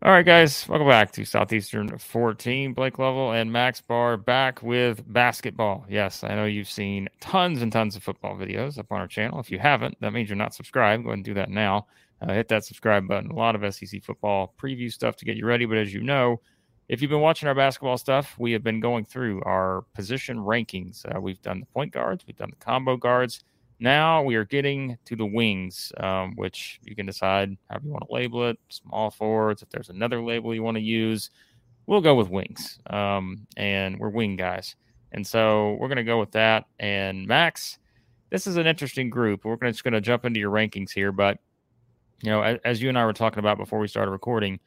All right, guys, welcome back to Southeastern 14. Blake Lovell and Max Barr back with basketball. Yes, I know you've seen tons and tons of football videos up on our channel. If you haven't, that means you're not subscribed. Go ahead and do that now. Uh, hit that subscribe button. A lot of SEC football preview stuff to get you ready. But as you know, if you've been watching our basketball stuff, we have been going through our position rankings. Uh, we've done the point guards, we've done the combo guards. Now we are getting to the wings, um, which you can decide how you want to label it. Small forwards. If there's another label you want to use, we'll go with wings. Um, and we're wing guys, and so we're going to go with that. And Max, this is an interesting group. We're just going to jump into your rankings here, but you know, as, as you and I were talking about before we started recording,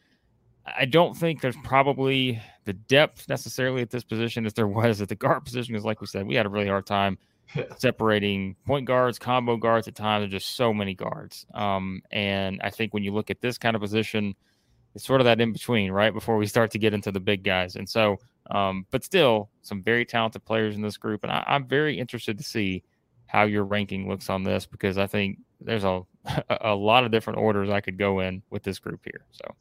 I don't think there's probably the depth necessarily at this position as there was at the guard position. Because, like we said, we had a really hard time separating point guards, combo guards at times. There's just so many guards. Um, and I think when you look at this kind of position, it's sort of that in between, right? Before we start to get into the big guys. And so, um, but still, some very talented players in this group. And I, I'm very interested to see how your ranking looks on this because I think there's a, a lot of different orders I could go in with this group here. So,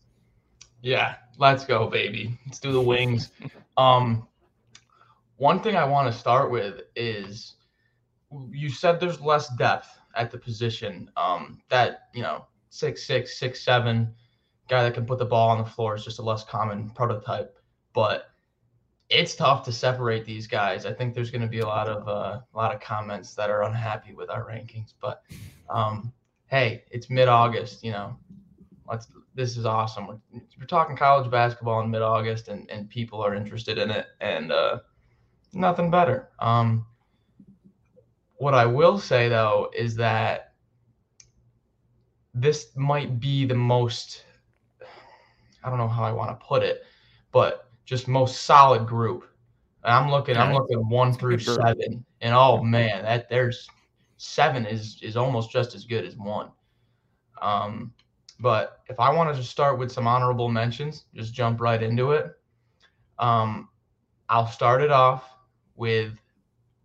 yeah, let's go, baby. Let's do the wings. um, one thing I want to start with is you said there's less depth at the position. Um, that you know, six six six seven guy that can put the ball on the floor is just a less common prototype. But it's tough to separate these guys. I think there's going to be a lot of uh, a lot of comments that are unhappy with our rankings. But um, hey, it's mid August. You know, let's. This is awesome. We're, we're talking college basketball in mid August, and and people are interested in it, and uh, nothing better. Um, what I will say though is that this might be the most I don't know how I want to put it, but just most solid group. And I'm looking I'm looking one through seven. And oh man, that there's seven is is almost just as good as one. Um but if I wanted to start with some honorable mentions, just jump right into it. Um, I'll start it off with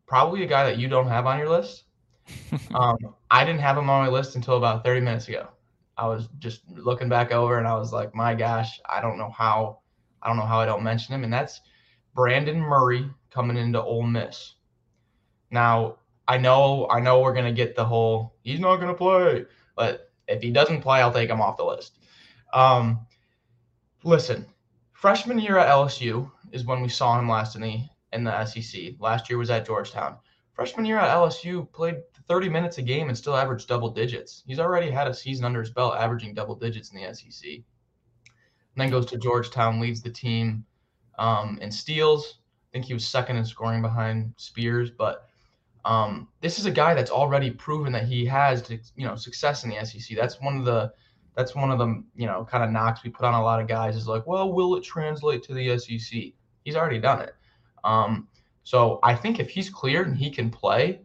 probably a guy that you don't have on your list. um, I didn't have him on my list until about 30 minutes ago. I was just looking back over and I was like, my gosh, I don't know how I don't know how I don't mention him. And that's Brandon Murray coming into Ole Miss. Now, I know I know we're gonna get the whole he's not gonna play, but if he doesn't play, I'll take him off the list. Um, listen, freshman year at LSU is when we saw him last in the in the SEC. Last year was at Georgetown. Freshman year at LSU, played 30 minutes a game and still averaged double digits. He's already had a season under his belt averaging double digits in the SEC. And then goes to Georgetown, leads the team um, in steals. I think he was second in scoring behind Spears, but um, this is a guy that's already proven that he has, you know, success in the SEC. That's one of the that's one of the you know kind of knocks we put on a lot of guys is like, well, will it translate to the SEC? He's already done it. Um, so I think if he's cleared and he can play,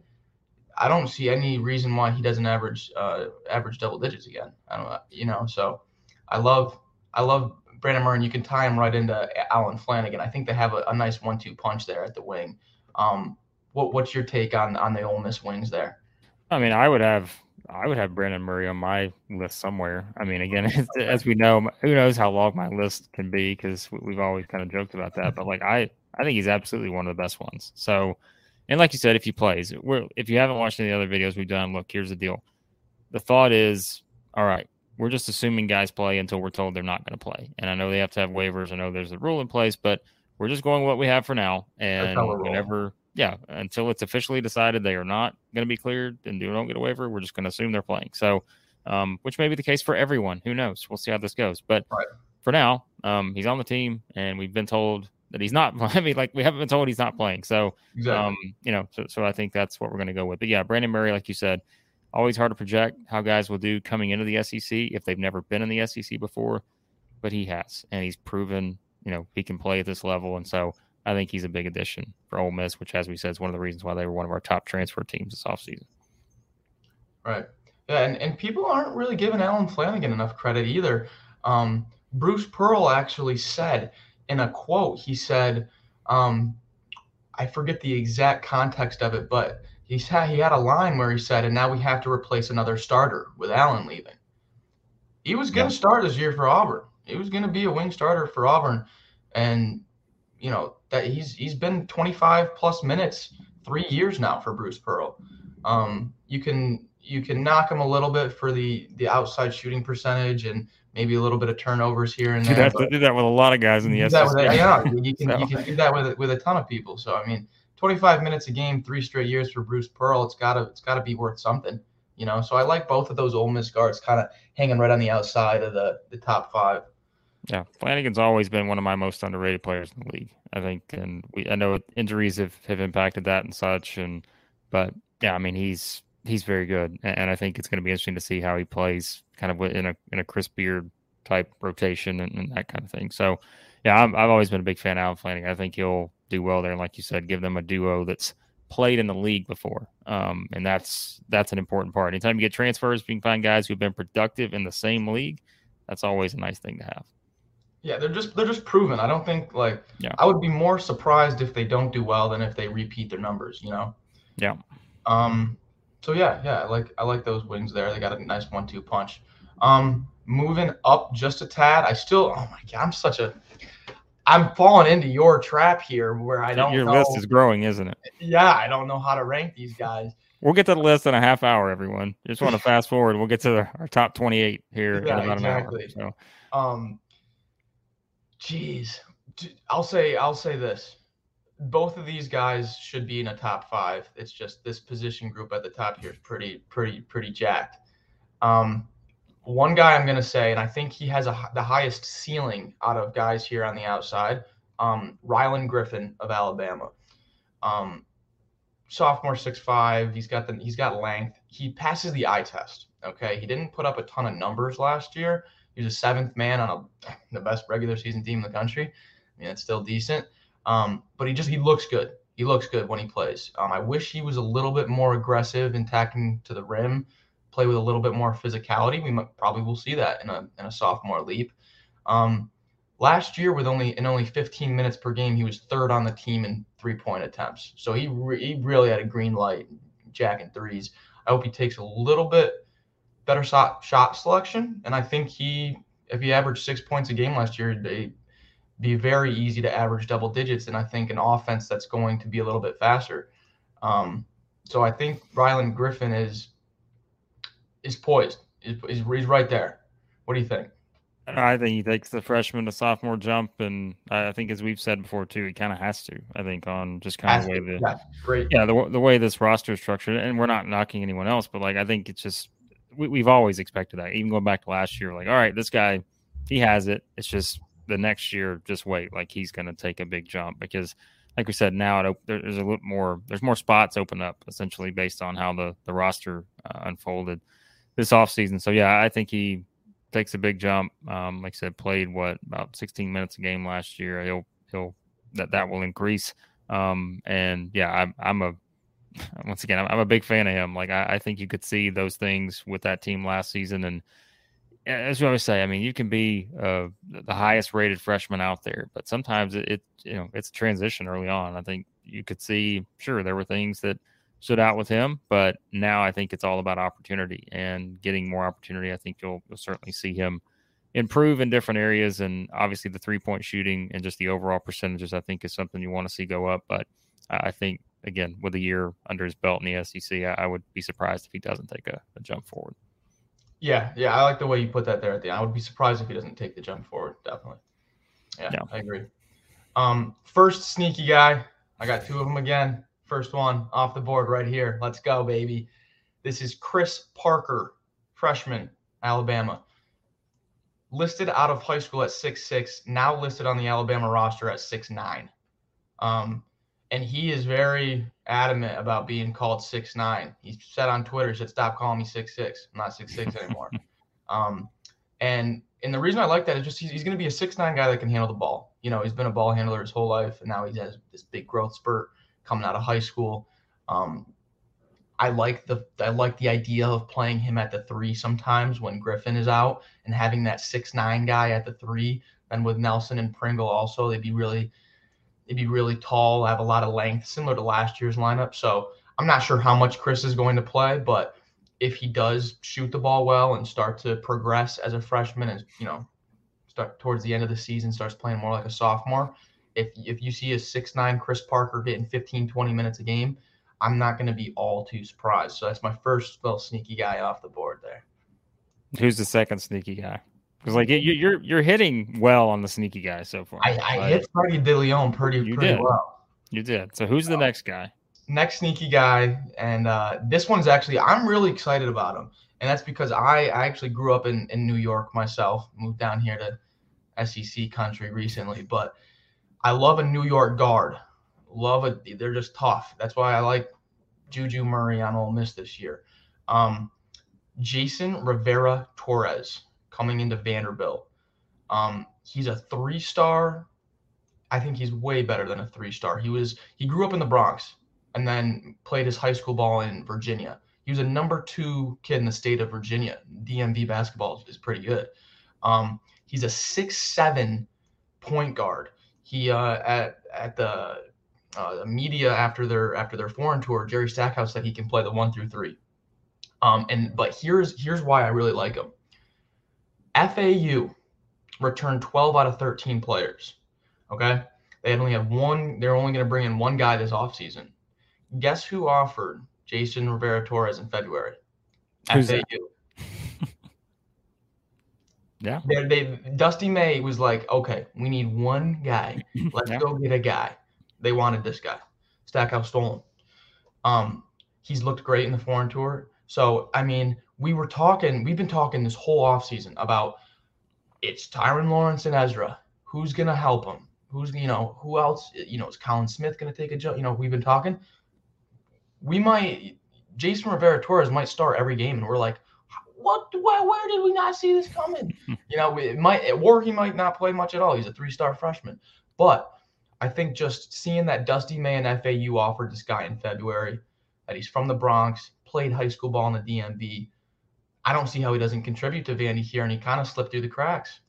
I don't see any reason why he doesn't average uh, average double digits again. I don't, you know. So I love I love Brandon Murray. And you can tie him right into Allen Flanigan. I think they have a, a nice one-two punch there at the wing. Um, what what's your take on on the Ole Miss wings there? I mean, I would have I would have Brandon Murray on my list somewhere. I mean, again, as we know, who knows how long my list can be because we've always kind of joked about that. But like, I I think he's absolutely one of the best ones. So, and like you said, if he plays, if you haven't watched any of other videos we've done, look, here's the deal. The thought is, all right, we're just assuming guys play until we're told they're not going to play. And I know they have to have waivers. I know there's a rule in place, but we're just going what we have for now. And whenever, yeah, until it's officially decided they are not going to be cleared and don't get a waiver, we're just going to assume they're playing. So, um, which may be the case for everyone. Who knows? We'll see how this goes. But right. for now, um, he's on the team, and we've been told that he's not. I mean, like we haven't been told he's not playing. So, exactly. um, you know, so, so I think that's what we're going to go with. But yeah, Brandon Murray, like you said, always hard to project how guys will do coming into the SEC if they've never been in the SEC before, but he has, and he's proven, you know, he can play at this level. And so I think he's a big addition for Ole Miss, which, as we said, is one of the reasons why they were one of our top transfer teams this offseason. Right. Yeah, and, and people aren't really giving Allen Flanigan enough credit either. Um, Bruce Pearl actually said in a quote, he said, um, I forget the exact context of it, but he had, he had a line where he said, and now we have to replace another starter with Allen leaving. He was going to yeah. start this year for Auburn. He was going to be a wing starter for Auburn, and you know that he's he's been 25 plus minutes three years now for Bruce Pearl. Um, you can you can knock him a little bit for the the outside shooting percentage and maybe a little bit of turnovers here and there. You have to do that with a lot of guys in the SEC. yeah, you can so. you can do that with with a ton of people. So I mean, 25 minutes a game, three straight years for Bruce Pearl. It's gotta it's gotta be worth something, you know. So I like both of those Ole Miss guards, kind of hanging right on the outside of the the top five. Yeah, Flanigan's always been one of my most underrated players in the league. I think, and we I know injuries have, have impacted that and such, and but yeah, I mean he's he's very good, and I think it's going to be interesting to see how he plays, kind of in a in a Chris Beard type rotation and, and that kind of thing. So, yeah, i have always been a big fan of Allen Flanigan. I think he'll do well there, and like you said, give them a duo that's played in the league before, um, and that's that's an important part. Anytime you get transfers, you can find guys who've been productive in the same league. That's always a nice thing to have. Yeah, they're just they're just proven. I don't think like yeah. I would be more surprised if they don't do well than if they repeat their numbers. You know. Yeah. Um, so yeah, yeah, I like I like those wings there. They got a nice one-two punch. Um, moving up just a tad. I still, oh my god, I'm such a, I'm falling into your trap here where I don't. Your know, list is growing, isn't it? Yeah, I don't know how to rank these guys. We'll get to the list in a half hour, everyone. Just want to fast forward. We'll get to the, our top 28 here yeah, in about exactly. an hour. So, um, geez, I'll say I'll say this both of these guys should be in a top five. It's just this position group at the top here is pretty, pretty, pretty jacked. Um, one guy I'm to say, and I think he has a, the highest ceiling out of guys here on the outside, um, Rylan Griffin of Alabama. Um, sophomore, six five. He's got the he's got length. He passes the eye test. Okay, he didn't put up a ton of numbers last year. He was a seventh man on a, the best regular season team in the country. I mean, it's still decent. Um, but he just he looks good. He looks good when he plays. Um, I wish he was a little bit more aggressive in tacking to the rim, play with a little bit more physicality. We might, probably will see that in a in a sophomore leap. Um, last year, with only in only 15 minutes per game, he was third on the team in three point attempts. So he re- he really had a green light, jacking threes. I hope he takes a little bit better shot shot selection, and I think he if he averaged six points a game last year, they be very easy to average double digits. And I think an offense that's going to be a little bit faster. Um, so I think Rylan Griffin is is poised. Is, is he's right there. What do you think? I think he takes the freshman to sophomore jump, and I think as we've said before too, he kind of has to. I think on just kind of the way the yeah, great. yeah the the way this roster is structured, and we're not knocking anyone else, but like I think it's just we, we've always expected that. Even going back to last year, like all right, this guy he has it. It's just the next year, just wait. Like he's going to take a big jump because, like we said, now it, there's a little more. There's more spots open up essentially based on how the the roster uh, unfolded this offseason. So yeah, I think he takes a big jump. Um, like I said, played what about 16 minutes a game last year. He'll he'll that that will increase. Um, and yeah, I'm I'm a once again I'm, I'm a big fan of him. Like I, I think you could see those things with that team last season and as we always say, I mean, you can be uh, the highest rated freshman out there, but sometimes it, it, you know, it's a transition early on. I think you could see, sure, there were things that stood out with him, but now I think it's all about opportunity and getting more opportunity. I think you'll, you'll certainly see him improve in different areas, and obviously the three point shooting and just the overall percentages, I think, is something you want to see go up. But I think again, with a year under his belt in the SEC, I, I would be surprised if he doesn't take a, a jump forward. Yeah, yeah, I like the way you put that there at the end. I would be surprised if he doesn't take the jump forward. Definitely. Yeah, yeah. I agree. Um, first sneaky guy. I got two of them again. First one off the board right here. Let's go, baby. This is Chris Parker, freshman, Alabama. Listed out of high school at six six. now listed on the Alabama roster at six nine. Um, and he is very adamant about being called six nine. He said on Twitter, he said, "Stop calling me six six. I'm not six six anymore." um, and and the reason I like that is just he's, he's going to be a six nine guy that can handle the ball. You know, he's been a ball handler his whole life, and now he has this big growth spurt coming out of high school. Um, I like the I like the idea of playing him at the three sometimes when Griffin is out and having that six nine guy at the three. And with Nelson and Pringle also, they'd be really They'd be really tall, have a lot of length, similar to last year's lineup. So I'm not sure how much Chris is going to play, but if he does shoot the ball well and start to progress as a freshman and you know start towards the end of the season starts playing more like a sophomore. If if you see a six nine Chris Parker getting 15, 20 minutes a game, I'm not going to be all too surprised. So that's my first little sneaky guy off the board there. Who's the second sneaky guy? Because like you, you're you're hitting well on the sneaky guy so far. I, I hit Freddie Dilione pretty You pretty did. well. You did. So who's the next guy? next sneaky guy, and uh, this one's actually I'm really excited about him, and that's because I, I actually grew up in, in New York myself, moved down here to SEC country recently, but I love a New York guard. Love it. They're just tough. That's why I like Juju Murray on Ole Miss this year. Um, Jason Rivera Torres coming into Vanderbilt. Um, he's a three star. I think he's way better than a three star. He was he grew up in the Bronx and then played his high school ball in Virginia. He was a number two kid in the state of Virginia. DMV basketball is pretty good. Um, he's a six seven point guard. He uh, at at the uh, media after their after their foreign tour, Jerry Stackhouse said he can play the one through three. Um, and but here's here's why I really like him. FAU returned 12 out of 13 players. Okay, they only have one. They're only going to bring in one guy this offseason. Guess who offered Jason Rivera Torres in February? Who's FAU. Yeah. They, they Dusty May was like, okay, we need one guy. Let's Yeah. go get a guy. They wanted this guy. Stackhouse stole him. Um, he's looked great in the foreign tour. So I mean, we were talking. We've been talking this whole offseason about it's Tyrin Lawrence and Ezra. Who's gonna help him? Who's you know who else? You know, is Colin Smith gonna take a jump? You know, we've been talking. We might. Jason Rivera Torres might start every game, and we're like, what? Where, where did we not see this coming? you know, it might, or he might not play much at all. He's a three-star freshman, but I think just seeing that Dusty May and FAU offered this guy in February, that he's from the Bronx, played high school ball in the DMV. I don't see how he doesn't contribute to Vandy here, and he kind of slipped through the cracks.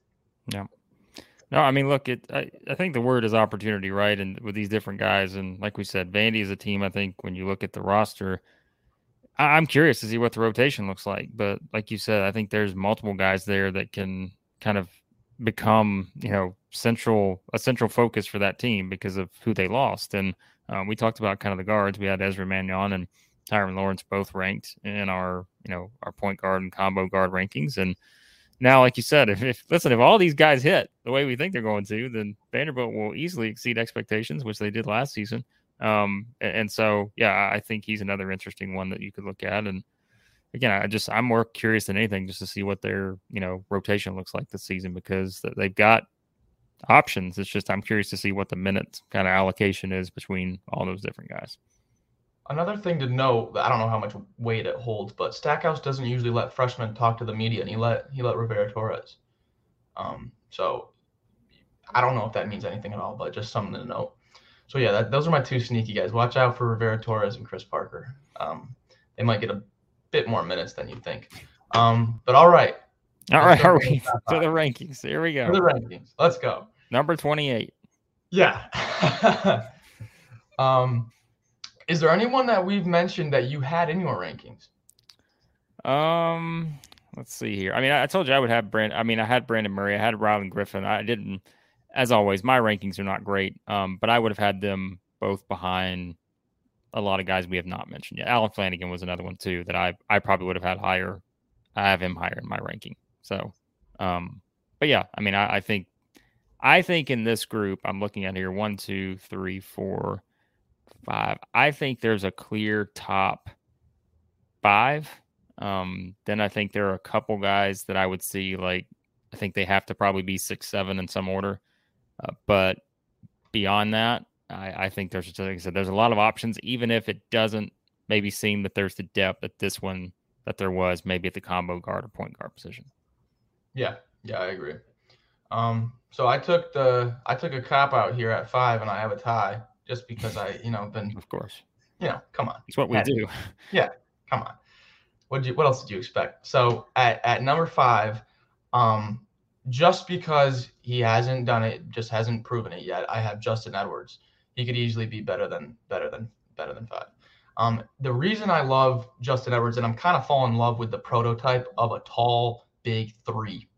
Yeah. No, I mean, look, it. I, I think the word is opportunity, right? And with these different guys, and like we said, Vandy is a team. I think when you look at the roster, I, I'm curious to see what the rotation looks like. But like you said, I think there's multiple guys there that can kind of become, you know, central a central focus for that team because of who they lost. And um, we talked about kind of the guards. We had Ezra Manjon and Tyrin Lawrence both ranked in our, you know, our point guard and combo guard rankings, and now, like you said, if, if listen, if all these guys hit the way we think they're going to, then Vanderbilt will easily exceed expectations, which they did last season. Um, and, and so, yeah, I think he's another interesting one that you could look at. And again, I just I'm more curious than anything just to see what their you know rotation looks like this season because they've got options. It's just I'm curious to see what the minutes kind of allocation is between all those different guys. Another thing to note, I don't know how much weight it holds, but Stackhouse doesn't usually let freshmen talk to the media, and he let he let Rivera Torres. Um, so I don't know if that means anything at all, but just something to note. So yeah, that, those are my two sneaky guys. Watch out for Rivera Torres and Chris Parker. Um, they might get a bit more minutes than you think. Um, but all right. All right, go are the we to the rankings? Here we for the rankings, let's go. Number 28. Yeah. um, is there anyone that we've mentioned that you had in your rankings? Um, let's see here. I mean, I, told you I would have Brand. I mean, I had Brandon Murray. I had Rylan Griffin. I didn't, as always, my rankings are not great. Um, but I would have had them both behind a lot of guys we have not mentioned yet. Allen Flanigan was another one too that I I probably would have had higher. I have him higher in my ranking. So, um, but yeah, I mean, I, I think, I think in this group I'm looking at here one, two, three, four, five. I think there's a clear top five. Um, then I think there are a couple guys that I would see like I think they have to probably be six, seven in some order. Uh, but beyond that, I, I think there's like I said, there's a lot of options, even if it doesn't maybe seem that there's the depth at this one that there was maybe at the combo guard or point guard position. Yeah, yeah, I agree. Um, so I took the I took a cop out here at five, and I have a tie just because I, you know, been, Of course, you know, come on, it's what we Yeah. do. Yeah, come on. What did you? What else did you expect? So at at number five, um, just because he hasn't done it, just hasn't proven it yet. I have Justin Edwards. He could easily be better than better than better than five. Um, the reason I love Justin Edwards, and I'm kind of falling in love with the prototype of a tall, big three.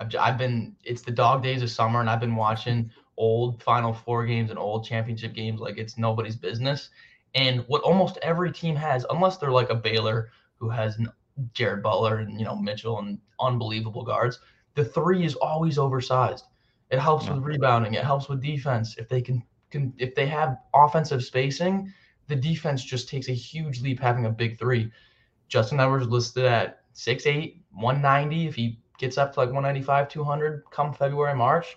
I've, I've been it's the dog days of summer, and I've been watching old Final Four games and old championship games like it's nobody's business. And what almost every team has, unless they're like a Baylor who has Jared Butler and you know Mitchell and unbelievable guards, the three is always oversized. It helps yeah. with rebounding. It helps with defense. If they can, can if they have offensive spacing, the defense just takes a huge leap having a big three. Justin Edwards listed at 6'8, 190. If he gets up to like 195, 200 come February, March,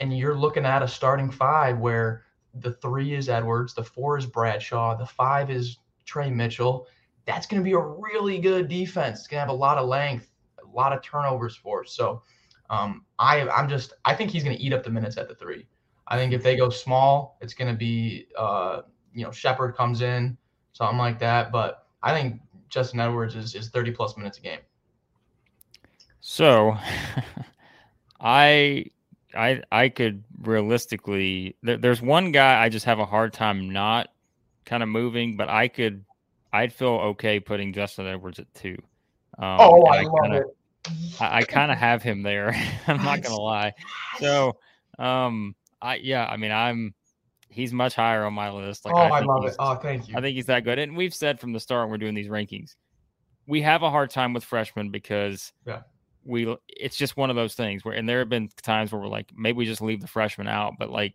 and you're looking at a starting five where the three is Edwards, the four is Bradshaw, the five is Tre Mitchell. That's going to be a really good defense. It's going to have a lot of length, a lot of turnovers for us. So um, I, I'm just, I think he's going to eat up the minutes at the three. I think if they go small, it's going to be, uh, you know, Sheppard comes in, something like that. But I think Justin Edwards is, is 30 plus minutes a game. So I I I could realistically there, there's one guy I just have a hard time not kind of moving, but I could I'd feel okay putting Justin Edwards at two. Um, oh, I, I love kinda, it. I, I kind of have him there. I'm not gonna lie. So, um, I yeah, I mean, I'm he's much higher on my list. Like, oh, I, I love it. Oh, thank you. I think he's that good. And we've said from the start when we're doing these rankings, we have a hard time with freshmen because yeah we it's just one of those things where and there have been times where we're like maybe we just leave the freshman out but like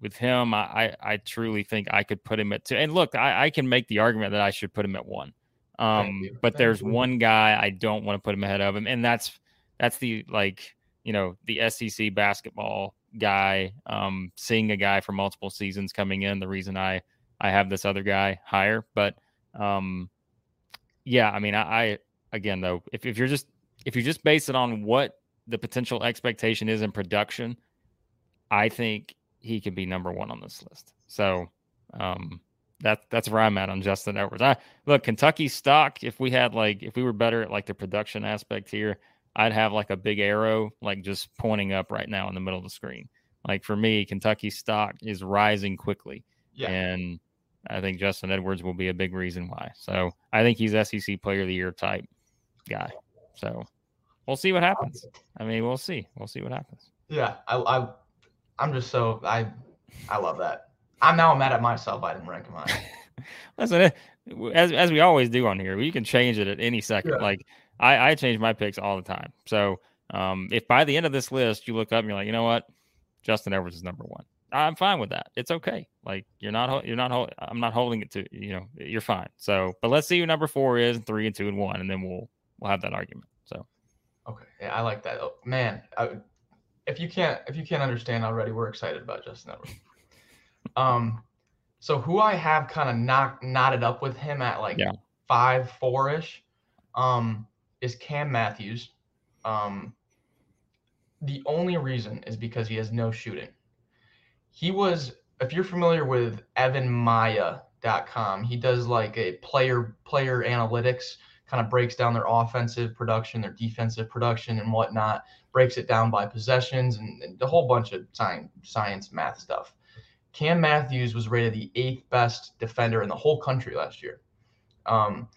with him I, I, I truly think i could put him at two and look I, I can make the argument that i should put him at one um but Thank there's you. one guy i don't want to put him ahead of him and that's that's the like you know the sec basketball guy um seeing a guy for multiple seasons coming in the reason i i have this other guy higher but um yeah i mean i, I again though if, if you're just if you just base it on what the potential expectation is in production, I think he could be number one on this list. So um, that that's where I'm at on Justin Edwards. I look Kentucky stock. If we had like if we were better at like the production aspect here, I'd have like a big arrow like just pointing up right now in the middle of the screen. Like for me, Kentucky stock is rising quickly. Yeah. And I think Justin Edwards will be a big reason why. So I think he's SEC player of the year type guy. So we'll see what happens. I mean, we'll see. We'll see what happens. Yeah, I, I I'm just so I I love that. I'm now mad at myself. I didn't rank. Listen, as as we always do on here, we can change it at any second. Yeah. Like I I change my picks all the time. So um, if by the end of this list you look up and you're like, you know what, Justin Edwards is number one. I'm fine with that. It's okay. Like you're not, you're not, I'm not holding it to, you know, you're fine. So, but let's see who number four is, and three and two and one, and then we'll, we'll have that argument. Okay, yeah, I like that. Oh, man, I, if you can't if you can't understand already, we're excited about Justin Edwards. um, so who I have kind of knocked knotted up with him at like yeah. five four ish, um, is Cam Matthews. Um, the only reason is because he has no shooting. He was, if you're familiar with EvanMiya.com, he does like a player player analytics kind of breaks down their offensive production, their defensive production, and whatnot, breaks it down by possessions and, and a whole bunch of science, science, math stuff. Cam Matthews was rated the eighth best defender in the whole country last year. Um,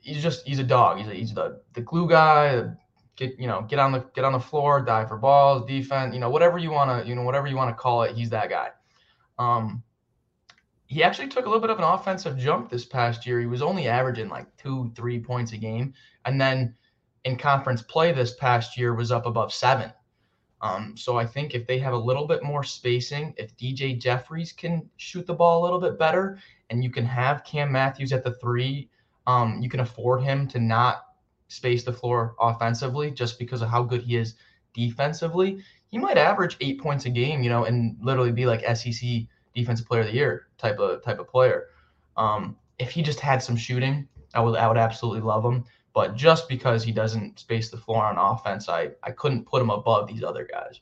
he's just he's a dog. He's a, he's the the glue guy. Get you know get on the get on the floor, die for balls, defense. You know whatever you want to you know whatever you want to call it. He's that guy. Um, he actually took a little bit of an offensive jump this past year. He was only averaging like two, three points a game. And then in conference play this past year was up above seven. Um, so I think if they have a little bit more spacing, if DJ Jeffries can shoot the ball a little bit better, and you can have Cam Matthews at the three, um, you can afford him to not space the floor offensively just because of how good he is defensively. He might average eight points a game, you know, and literally be like SEC defensive player of the year type of type of player. Um, if he just had some shooting, I would I would absolutely love him. But just because he doesn't space the floor on offense, I I couldn't put him above these other guys.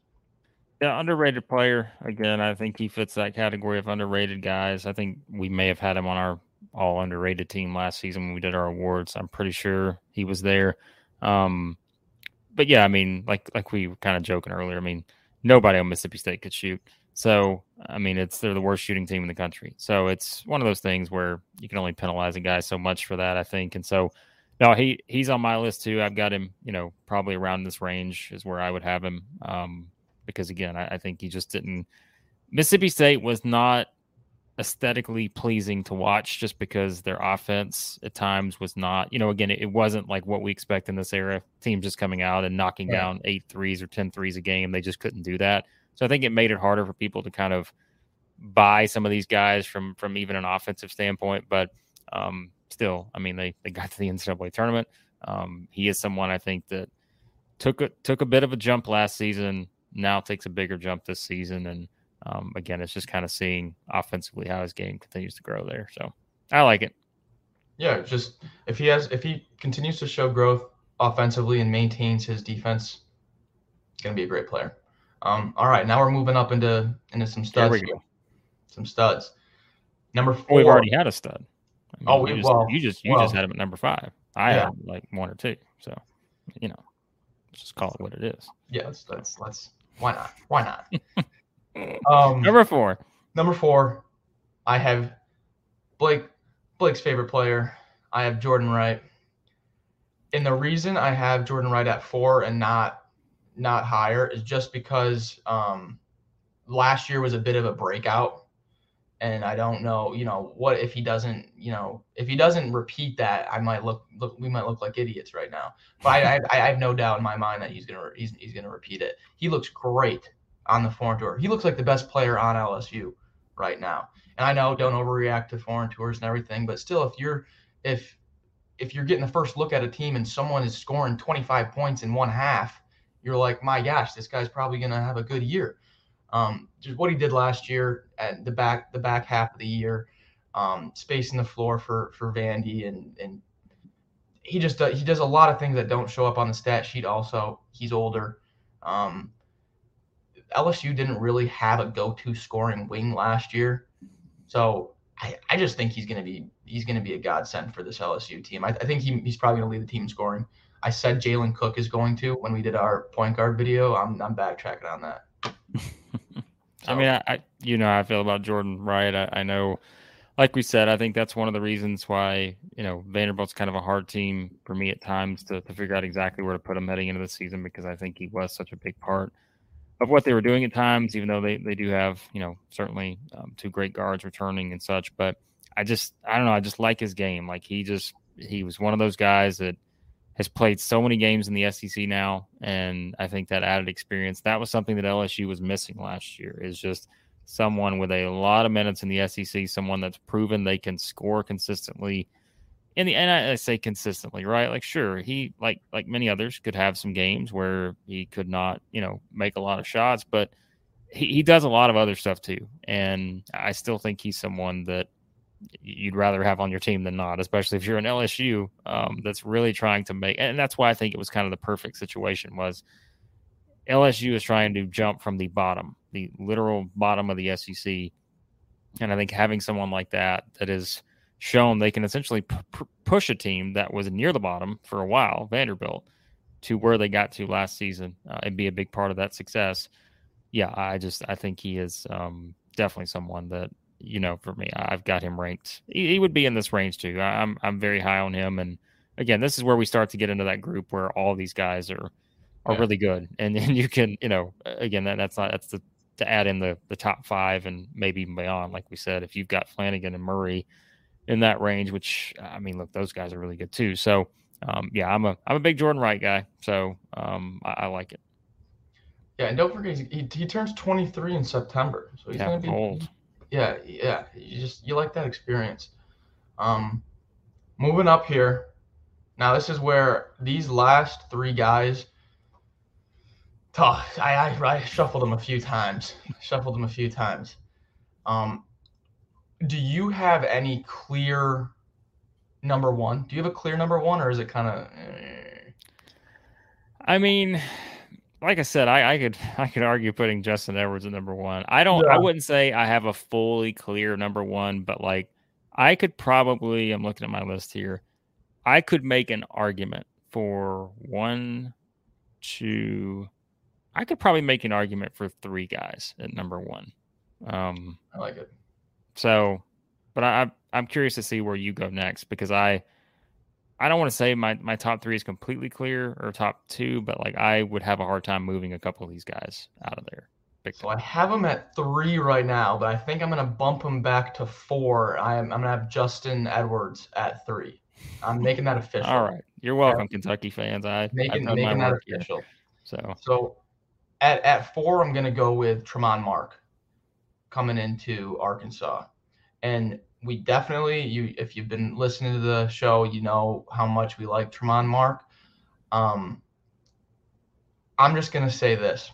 Yeah, underrated player. Again, I think he fits that category of underrated guys. I think we may have had him on our all underrated team last season when we did our awards. I'm pretty sure he was there. Um, but yeah, I mean, like like we were kind of joking earlier. I mean, nobody on Mississippi State could shoot. So, I mean, it's they're the worst shooting team in the country. So it's one of those things where you can only penalize a guy so much for that, I think. And so no, he he's on my list too. I've got him, you know, probably around this range is where I would have him. Um, because again, I, I think he just didn't. Mississippi State was not aesthetically pleasing to watch just because their offense at times was not, you know, again, it, it wasn't like what we expect in this era. Teams just coming out and knocking yeah. down eight threes or 10 threes a game. They just couldn't do that. So I think it made it harder for people to kind of buy some of these guys from from even an offensive standpoint. But um, still, I mean, they they got to the NCAA tournament. Um, he is someone I think that took a took a bit of a jump last season. Now takes a bigger jump this season, and um, again, it's just kind of seeing offensively how his game continues to grow there. So I like it. Yeah, just if he has if he continues to show growth offensively and maintains his defense, he's going to be a great player. Um, all right, now we're moving up into into some studs. Here Some studs. Number four. we've already had a stud. I mean, oh, we, you just, well, you just you well, just had him at number five. I yeah. had like one or two. So, you know, just call it what it is. Yeah, let's let's let's why not? Why not? um, number four. Number four, I have Blake Blake's favorite player. I have Jordan Wright. And the reason I have Jordan Wright at four and not not higher is just because um, last year was a bit of a breakout and I don't know, you know, what if he doesn't, you know, if he doesn't repeat that, I might look, look, we might look like idiots right now. But I, I, I have no doubt in my mind that he's gonna, he's, he's gonna repeat it. He looks great on the foreign tour. He looks like the best player on LSU right now. And I know don't overreact to foreign tours and everything, but still, if you're, if, if you're getting the first look at a team and someone is scoring 25 points in one half, you're like, my gosh, this guy's probably gonna have a good year. Um, just what he did last year at the back the back half of the year, um, spacing the floor for for Vandy and and he just does, he does a lot of things that don't show up on the stat sheet. Also, he's older. Um, LSU didn't really have a go-to scoring wing last year, so I, I just think he's gonna be he's gonna be a godsend for this LSU team. I, I think he, he's probably gonna lead the team scoring. I said Jalen Cook is going to when we did our point guard video. I'm I'm backtracking on that. I mean, I, I, you know how I feel about Jordan Wright. I, I, know, like we said, I think that's one of the reasons why you know Vanderbilt's kind of a hard team for me at times to, to figure out exactly where to put him heading into the season because I think he was such a big part of what they were doing at times. Even though they they do have you know certainly um, two great guards returning and such, but I just I don't know. I just like his game. Like he just he was one of those guys that has played so many games in the SEC now, and I think that added experience that was something that LSU was missing last year. Is just someone with a lot of minutes in the SEC, someone that's proven they can score consistently. In the and I, say consistently, right? Like sure, he like like many others could have some games where he could not, you know, make a lot of shots, but he, he does a lot of other stuff too. And I still think he's someone that you'd rather have on your team than not, especially if you're an LSU um, that's really trying to make. And that's why I think it was kind of the perfect situation was LSU is trying to jump from the bottom, the literal bottom of the SEC, and I think having someone like that that is shown they can essentially p- push a team that was near the bottom for a while, Vanderbilt, to where they got to last season uh, and be a big part of that success. Yeah, I just I think he is um, definitely someone that you know, for me, I've got him ranked. He, he, would be in this range too. I'm I'm very high on him, and again, this is where we start to get into that group where all these guys are are yeah. really good, and then you can, you know, again, that, that's not that's the to add in the the top five and maybe even beyond. Like we said, if you've got Flanigan and Murray in that range, which I mean, look, those guys are really good too. So, um, yeah, I'm a I'm a big Jordan Wright guy, so um, I, I like it. Yeah, and don't forget he, he turns 23 in September, so he's yeah, gonna be old yeah, yeah. You just you like that experience. Um, moving up here. Now this is where these last three guys. Tough. I, I I shuffled them a few times. shuffled them a few times. Um, do you have any clear number one? Do you have a clear number one, or is it kind of? Eh? I mean, like I said, I, I could I could argue putting Justin Edwards at number one. I don't. Yeah. I wouldn't say I have a fully clear number one, but like I could probably. I'm looking at my list here. I could make an argument for one, two. I could probably make an argument for three guys at number one. Um, I like it. So, but I, I'm curious to see where you go next because I I don't want to say my my top three is completely clear or top two, but like I would have a hard time moving a couple of these guys out of there. So I have them at three right now, but I think I'm gonna bump them back to four. I'm I'm gonna have Justin Edwards at three. I'm making that official. All right, you're welcome, Kentucky fans. I making, making that official. Here. So so at at four, I'm gonna go with Tramon Mark coming into Arkansas, and we definitely you if you've been listening to the show, you know how much we like Tramon Mark. Um, I'm just gonna say this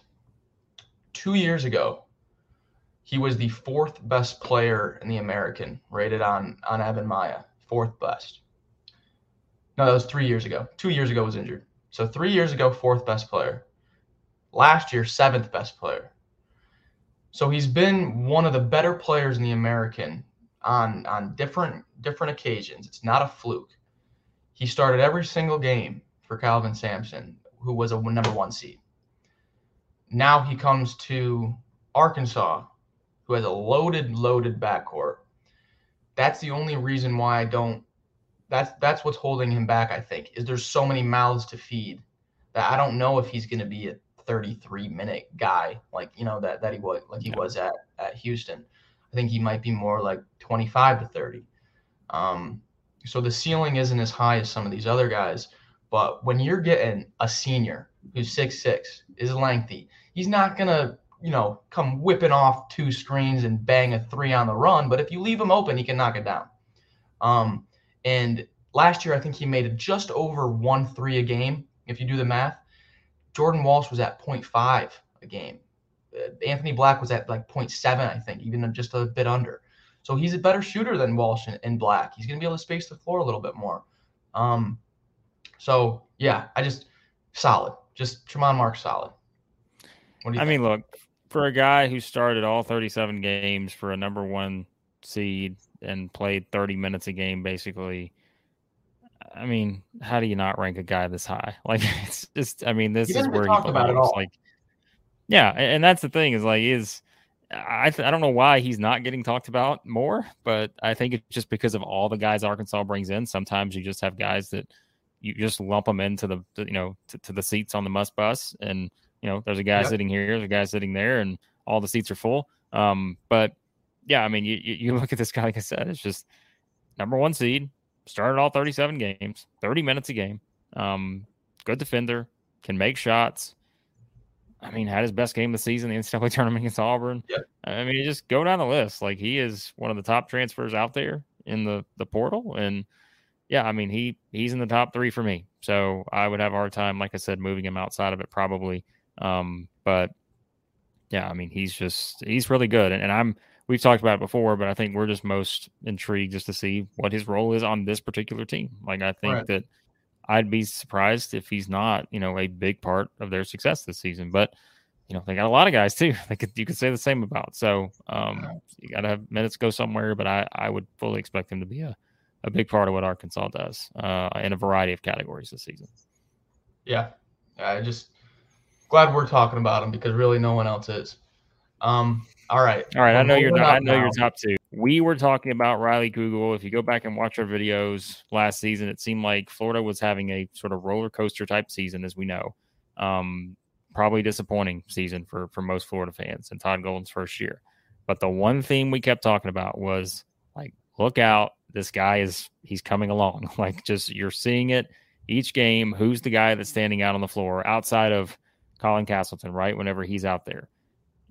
two years ago, he was the fourth best player in the American, rated on on EvanMiya, fourth best. No, that was three years ago. Two years ago was injured. So three years ago, fourth best player. Last year, seventh best player. So he's been one of the better players in the American on on different different occasions. It's not a fluke. He started every single game for Kelvin Sampson, who was a number one seed. Now he comes to Arkansas, who has a loaded, loaded backcourt. That's the only reason why I don't. That's that's what's holding him back. I think is there's so many mouths to feed that I don't know if he's going to be a 33 minute guy like you know that that he was like he was at at Houston. I think he might be more like 25 to 30. Um, so the ceiling isn't as high as some of these other guys. But when you're getting a senior who's six six, is lengthy, he's not gonna, you know, come whipping off two screens and bang a three on the run. But if you leave him open, he can knock it down. Um, and last year, I think he made just over one three a game. If you do the math, Jordan Walsh was at 0.5 a game. Uh, Anthony Black was at like 0.7, I think, even just a bit under. So he's a better shooter than Walsh and, and Black. He's going to be able to space the floor a little bit more. Um, so yeah, I just solid. Just Tramon Mark solid. What do you I think? mean, look, for a guy who started all 37 games for a number one seed and played 30 minutes a game, basically. I mean, how do you not rank a guy this high? Like, it's just, I mean, this is where he talk about it all. Like, yeah, and that's the thing is like, is I th- I don't know why he's not getting talked about more, but I think it's just because of all the guys Arkansas brings in. Sometimes you just have guys that you just lump them into the, you know to, to the seats on the must bus and you know, there's a guy yep. sitting here, there's a guy sitting there, and all the seats are full. Um, but yeah, I mean, you, you look at this guy, like I said, it's just number one seed, started all 37 games, 30 minutes a game. Um, good defender, can make shots. I mean, had his best game of the season, the NCAA tournament against Auburn. Yep. I mean, just go down the list. Like he is one of the top transfers out there in the the portal, and yeah, I mean he he's in the top three for me. So I would have a hard time, like I said, moving him outside of it probably. Um, but yeah, I mean, he's just he's really good, and, and, I'm we've talked about it before, but I think we're just most intrigued just to see what his role is on this particular team. Like, I think right. that I'd be surprised if he's not, you know, a big part of their success this season. But you know, they got a lot of guys too. They could you could say the same about. So um, you got to have minutes go somewhere, but I I would fully expect him to be a a big part of what Arkansas does uh, in a variety of categories this season. Yeah, I just glad we're talking about him because really no one else is. Um, all right. All right. I know you're not, I know you're top two. We were talking about Riley Kugel. If you go back and watch our videos last season, it seemed like Florida was having a sort of roller coaster type season, as we know. Um, probably disappointing season for for most Florida fans and Todd Golden's first year. But the one theme we kept talking about was like, look out, this guy is he's coming along. Like just you're seeing it each game. Who's the guy that's standing out on the floor outside of Colin Castleton, right? Whenever he's out there.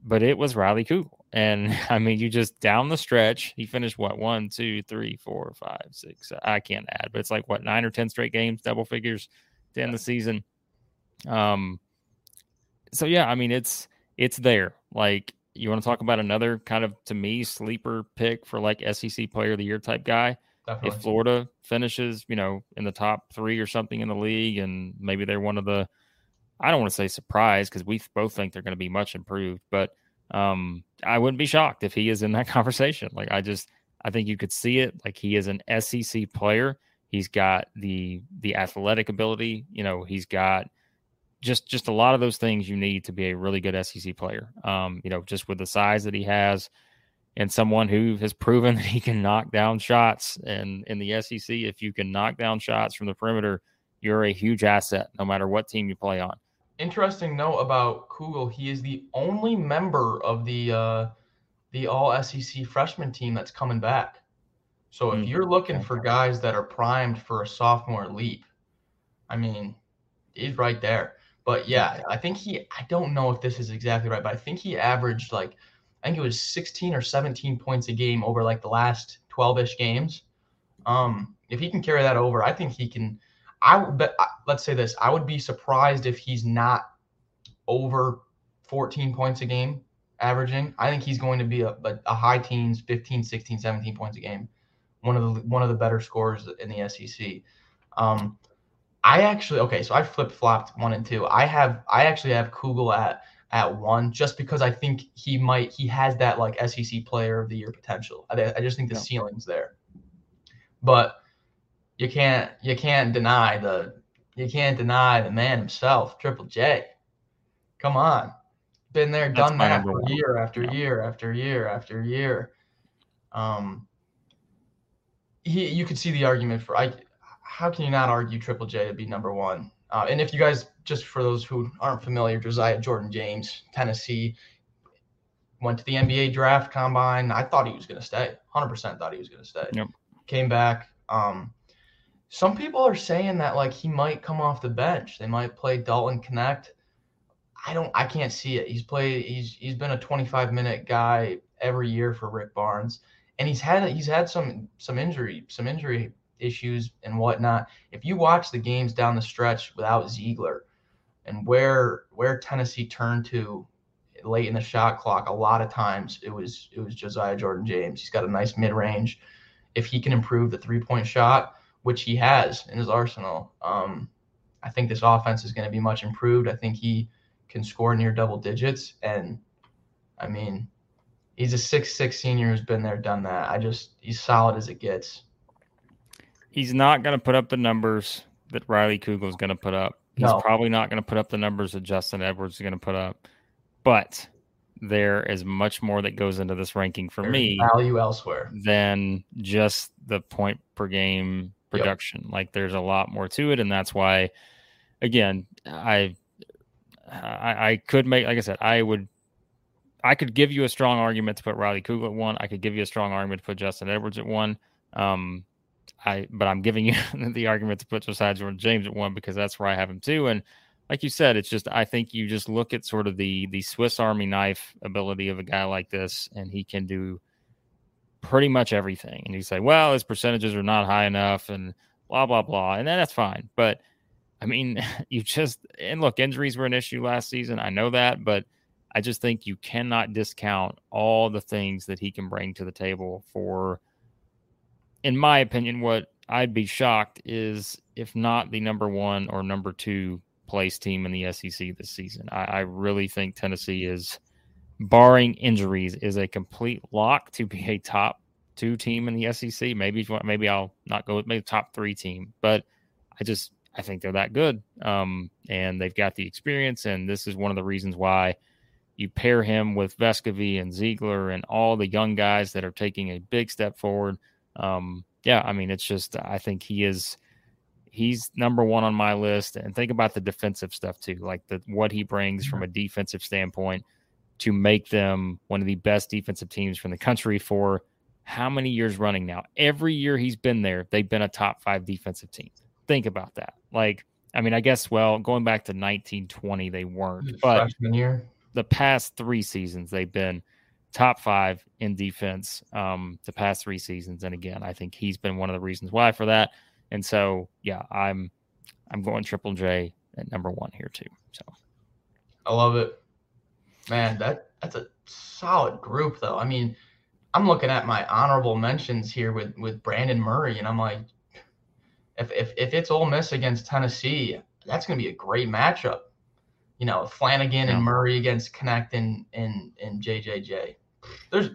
But it was Riley Kugel. And I mean, you just down the stretch, he finished what one, two, three, four, five, six. I can't add, but it's like what nine or ten straight games, double figures to end the season. Um so yeah, I mean it's it's there. Like you want to talk about another kind of to me sleeper pick for like SEC player of the year type guy. Definitely. If Florida finishes, you know, in the top three or something in the league, and maybe they're one of the I don't want to say surprised because we both think they're going to be much improved, but um, I wouldn't be shocked if he is in that conversation. Like I just, I think you could see it. Like he is an SEC player. He's got the the athletic ability. You know, he's got just just a lot of those things you need to be a really good SEC player. Um, you know, just with the size that he has, and someone who has proven that he can knock down shots. And in the SEC, if you can knock down shots from the perimeter, you're a huge asset no matter what team you play on. Interesting note about Kugel: he is the only member of the uh, the All SEC freshman team that's coming back. So if mm, you're looking for guys that are primed for a sophomore leap, I mean, he's right there. But yeah, I think he. I don't know if this is exactly right, but I think he averaged like, I think it was 16 or 17 points a game over like the last 12ish games. Um, if he can carry that over, I think he can. I bet. Let's say this: I would be surprised if he's not over 14 points a game averaging. I think he's going to be a, a, a high teens, 15, 16, 17 points a game. One of the one of the better scorers in the SEC. Um, I actually okay, so I flip flopped one and two. I have I actually have Kugel at at one just because I think he might he has that like SEC player of the year potential. I, I just think the yeah. ceiling's there. But you can't you can't deny the you can't deny the man himself, Triple J. Come on. Been there, That's done that for year after yeah. year after year after year. Um he you could see the argument for I how can you not argue Triple J to be number one? Uh, and if you guys, just for those who aren't familiar, Josiah Jordan James, Tennessee, went to the NBA draft combine. I thought he was going to stay. 100% thought he was going to stay. Yep. Came back. Um, some people are saying that like he might come off the bench. They might play Dalton Knecht. I don't. I can't see it. He's played. He's he's been a 25 minute guy every year for Rick Barnes, and he's had he's had some some injury some injury issues and whatnot. If you watch the games down the stretch without Zeigler and where where Tennessee turned to late in the shot clock, a lot of times it was it was Josiah Jordan James. He's got a nice mid range. If he can improve the three point shot, which he has in his arsenal, um, I think this offense is going to be much improved. I think he can score near double digits, and I mean, he's a six six senior who's been there, done that. I just he's solid as it gets. He's not going to put up the numbers that Riley Kugel is going to put up. He's no. probably not going to put up the numbers that Justin Edwards is going to put up. But there is much more that goes into this ranking for There's me. Value elsewhere than just the point per game production. Yep. Like there's a lot more to it, and that's why, again, I, I, I could make like I said, I would I could give you a strong argument to put Riley Kugel at one. I could give you a strong argument to put Justin Edwards at one. Um, I but I'm giving you the argument to put Josiah Jordan James at one because that's where I have him too. And like you said, it's just I think you just look at sort of the the Swiss Army knife ability of a guy like this, and he can do pretty much everything. And you say, well, his percentages are not high enough, and blah blah blah, and then that's fine. But I mean, you just and look, injuries were an issue last season. I know that, but I just think you cannot discount all the things that he can bring to the table for in my opinion, what I'd be shocked is if not the number one or number two place team in the SEC this season. I, I really think Tennessee is, barring injuries, is a complete lock to be a top two team in the SEC. Maybe maybe I'll not go with maybe top three team, but I just I think they're that good, um, and they've got the experience, and this is one of the reasons why you pair him with Vescovi and Zeigler and all the young guys that are taking a big step forward um, yeah, I mean, it's just I think he is he's number one on my list. And think about the defensive stuff too, like the what he brings from a defensive standpoint to make them one of the best defensive teams from the country for how many years running now? Every year he's been there, they've been a top five defensive team. Think about that. Like, I mean, I guess well, going back to 1920, they weren't, but the past three seasons they've been top five in defense um, the past three seasons. And again, I think he's been one of the reasons why for that. And so, yeah, I'm I'm going Triple J at number one here too. So I love it, man. That that's a solid group, though. I mean, I'm looking at my honorable mentions here with with Brandon Murray, and I'm like, if if if it's Ole Miss against Tennessee, that's going to be a great matchup. You know, Flanigan yeah. and Murray against Knecht and and and JJJ there's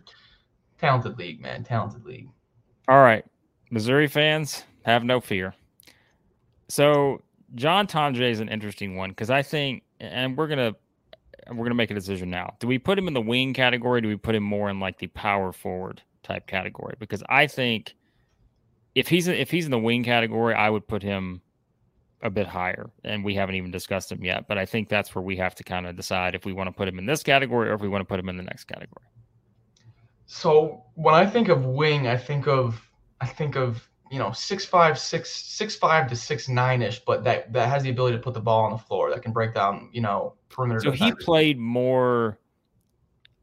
talented league, man. Talented league. All right. Missouri fans, have no fear. So John Tonje is an interesting one because I think, and we're gonna we're to make a decision now. Do we put him in the wing category? do we put him more in like the power forward type category? Because I think if he's if he's in the wing category, I would put him a bit higher, and we haven't even discussed him yet. But I think that's where we have to kind of decide if we want to put him in this category or if we want to put him in the next category. So when I think of wing, I think of I think of you know six five six six five to six nine ish, but that that has the ability to put the ball on the floor that can break down you know perimeter. So defenders. he played more.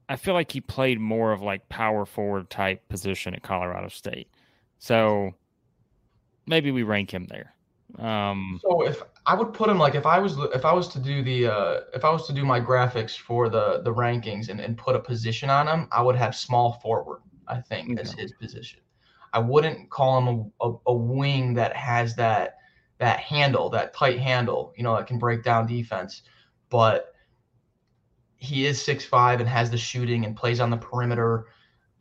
I feel like he played more of like power forward type position at Colorado State. So maybe we rank him there. Um, so if I would put him like if I was if I was to do the uh, if I was to do my graphics for the the rankings and, and put a position on him, I would have small forward. I think okay. as his position. I wouldn't call him a, a, a, wing that has that that handle, that tight handle, you know, that can break down defense. But he is six five and has the shooting and plays on the perimeter.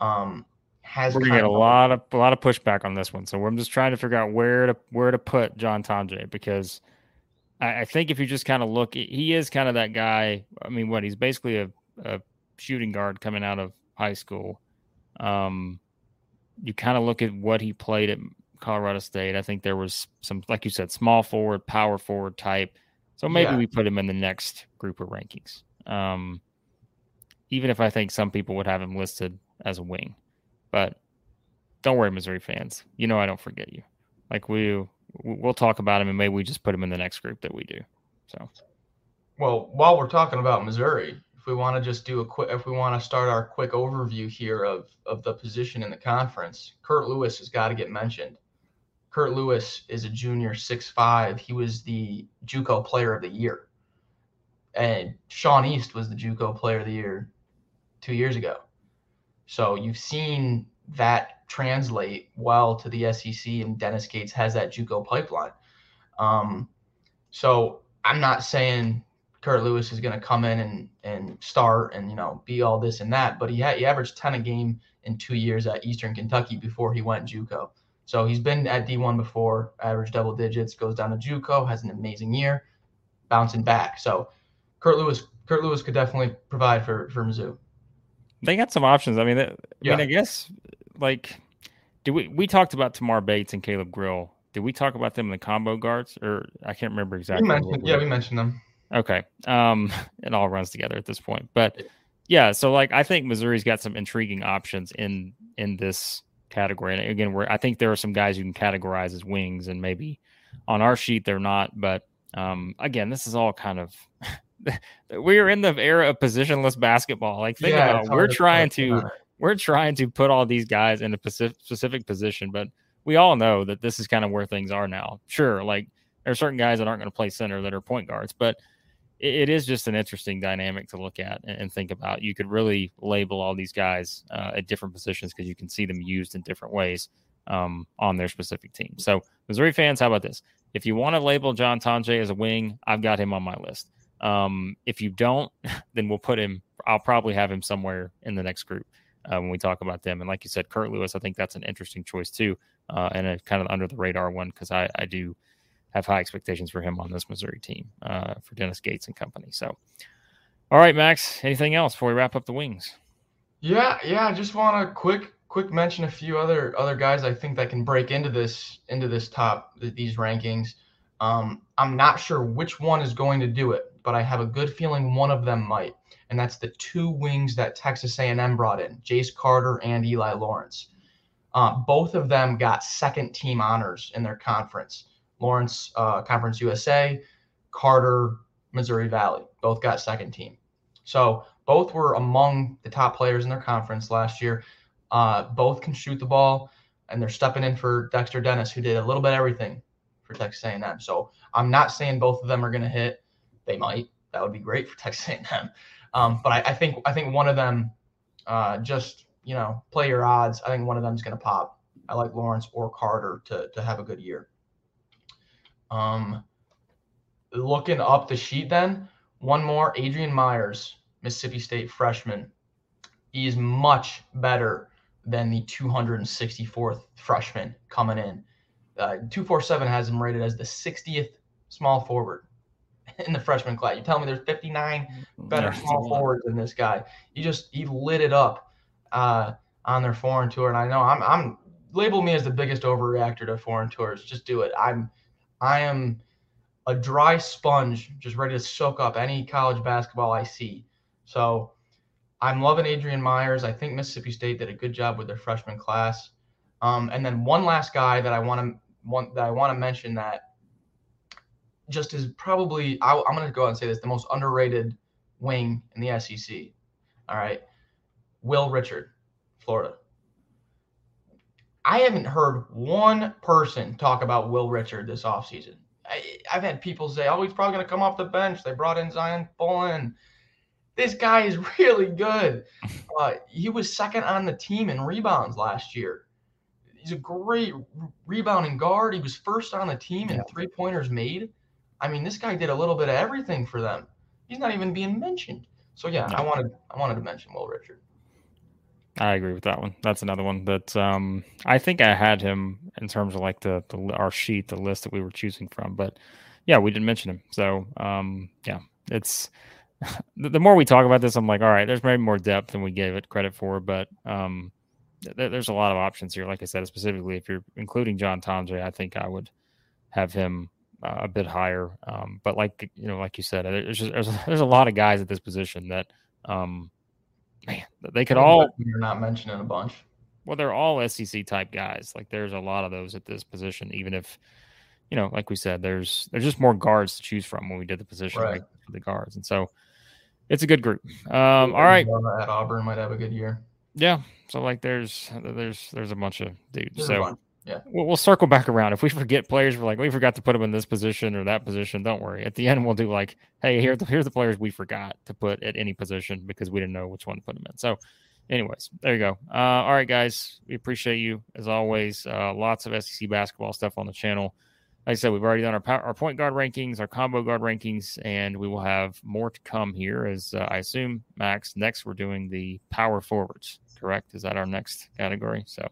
Um, has we're gonna get a lot of a lot of pushback on this one. So I'm just trying to figure out where to where to put John Tonje because I, I think if you just kind of look, he is kind of that guy. I mean, what he's basically a, a shooting guard coming out of high school. Um, you kind of look at what he played at Colorado State. I think there was some, like you said, small forward, power forward type. So maybe yeah. we put him in the next group of rankings. Um, even if I think some people would have him listed as a wing. But don't worry, Missouri fans. You know I don't forget you. Like we we'll talk about him and maybe we just put him in the next group that we do. So well, while we're talking about Missouri, we want to just do a quick if we want to start our quick overview here of of the position in the conference, Curt Lewis has got to get mentioned. Curt Lewis is a junior, six five. He was the JUCO Player of the Year, and Sean East was the JUCO Player of the Year two years ago. So you've seen that translate well to the SEC, and Dennis Gates has that JUCO pipeline. Um, so I'm not saying Curt Lewis is going to come in and and start and you know be all this and that, but he had he averaged 10 a game in two years at Eastern Kentucky before he went JUCO. So he's been at D1 before, averaged double digits, goes down to JUCO, has an amazing year, bouncing back. So Curt Lewis Curt Lewis could definitely provide for for Mizzou they got some options. I mean, I yeah. mean, I guess like, do we we talked about Tamar Bates and Caleb Grill? Did we talk about them in the combo guards, or I can't remember exactly? We yeah, we mentioned them. Okay, um, it all runs together at this point, but yeah. So like, I think Missouri's got some intriguing options in in this category. And again, where I think there are some guys you can categorize as wings, and maybe on our sheet they're not. But um, again, this is all kind of we are in the era of positionless basketball. Like think yeah, about it. we're trying to we're trying to put all these guys in a specific, specific position, but we all know that this is kind of where things are now. Sure, like there are certain guys that aren't going to play center that are point guards, but it, is just an interesting dynamic to look at and, and, think about. You could really label all these guys uh, at different positions because you can see them used in different ways um, on their specific team. So, Missouri fans, how about this? If you want to label John Tonje as a wing, I've got him on my list. Um, if you don't, then we'll put him. I'll probably have him somewhere in the next group uh, when we talk about them. And like you said, Curt Lewis, I think that's an interesting choice too, uh, and a kind of under the radar one because I, I do have high expectations for him on this Missouri team uh, for Dennis Gates and company. So, all right, Max. Anything else before we wrap up the wings? Yeah, yeah. I just want to quick quick mention a few other other guys I think that can break into this into this top these rankings. Um, I'm not sure which one is going to do it but I have a good feeling one of them might. And that's the two wings that Texas A&M brought in, Jace Carter and Eli Lawrence. Uh, both of them got second team honors in their conference. Lawrence, uh, Conference USA, Carter, Missouri Valley, both got second team. So both were among the top players in their conference last year. Uh, both can shoot the ball, and they're stepping in for Dexter Dennis, who did a little bit everything for Texas A&M. So I'm not saying both of them are going to hit. They might. That would be great for Texas A&M. Um, but I, I, think I think one of them, uh, just you know, play your odds. I think one of them is going to pop. I like Lawrence or Carter to to have a good year. Um, looking up the sheet, then one more. Adrian Myers, Mississippi State freshman. He is much better than the 264th freshman coming in. Uh, 247 has him rated as the 60th small forward in the freshman class. You tell me there's 59 better small forwards than this guy. He just he lit it up uh, on their foreign tour, and I know I'm I'm label me as the biggest overreactor to foreign tours. Just do it. I'm I am a dry sponge, just ready to soak up any college basketball I see. So I'm loving Adrian Myers. I think Mississippi State did a good job with their freshman class. Um, and then one last guy that I want to want that I want to mention that just is probably I, I'm going to go out and say this the most underrated wing in the SEC. All right, Will Richard, Florida. I haven't heard one person talk about Will Richard this offseason. I, have had people say, oh, he's probably going to come off the bench. They brought in Zyon Pullin. This guy is really good. Uh, he was second on the team in rebounds last year. He's a great rebounding guard. He was first on the team in three pointers made. I mean, this guy did a little bit of everything for them. He's not even being mentioned. So yeah, I wanted I wanted to mention Will Richard. I agree with that one. That's another one that um, I think I had him in terms of like the, the our sheet, the list that we were choosing from. But yeah, we didn't mention him. So um, yeah, it's the, more we talk about this, I'm like, all right, there's maybe more depth than we gave it credit for, but um, th- there's a lot of options here. Like I said, specifically if you're including John Tonje, I think I would have him uh, a bit higher. Um, but like you know, like you said, there's just, there's, there's a lot of guys at this position that um, man, they could all. You're not mentioning a bunch. Well, they're all SEC type guys. Like there's a lot of those at this position. Even if, you know, like we said, there's there's just more guards to choose from when we did the position right. for the guards, and so it's a good group. Um, all right, at Auburn might have a good year. Yeah, so like there's there's there's a bunch of dudes. There's so yeah. We'll, we'll, circle back around. If we forget players, we're like, we forgot to put them in this position or that position. Don't worry. At the end, we'll do like, hey, here, here's the players we forgot to put at any position because we didn't know which one to put them in. So, anyways, there you go. Uh, all right, guys. We appreciate you as always. Uh, lots of SEC basketball stuff on the channel. Like I said, we've already done our, our point guard rankings, our combo guard rankings, and we will have more to come here. As uh, I assume, Max, next we're doing the power forwards, correct? Is that our next category? So,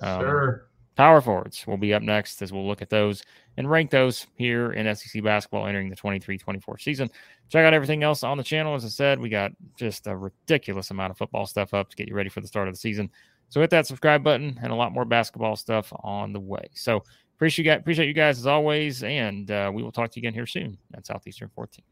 um, sure. Power forwards will be up next as we'll look at those and rank those here in SEC basketball entering the 23 24 season. Check out everything else on the channel. As I said, we got just a ridiculous amount of football stuff up to get you ready for the start of the season. So hit that subscribe button and a lot more basketball stuff on the way. So appreciate you guys, appreciate you guys as always, and uh, we will talk to you again here soon at Southeastern 14.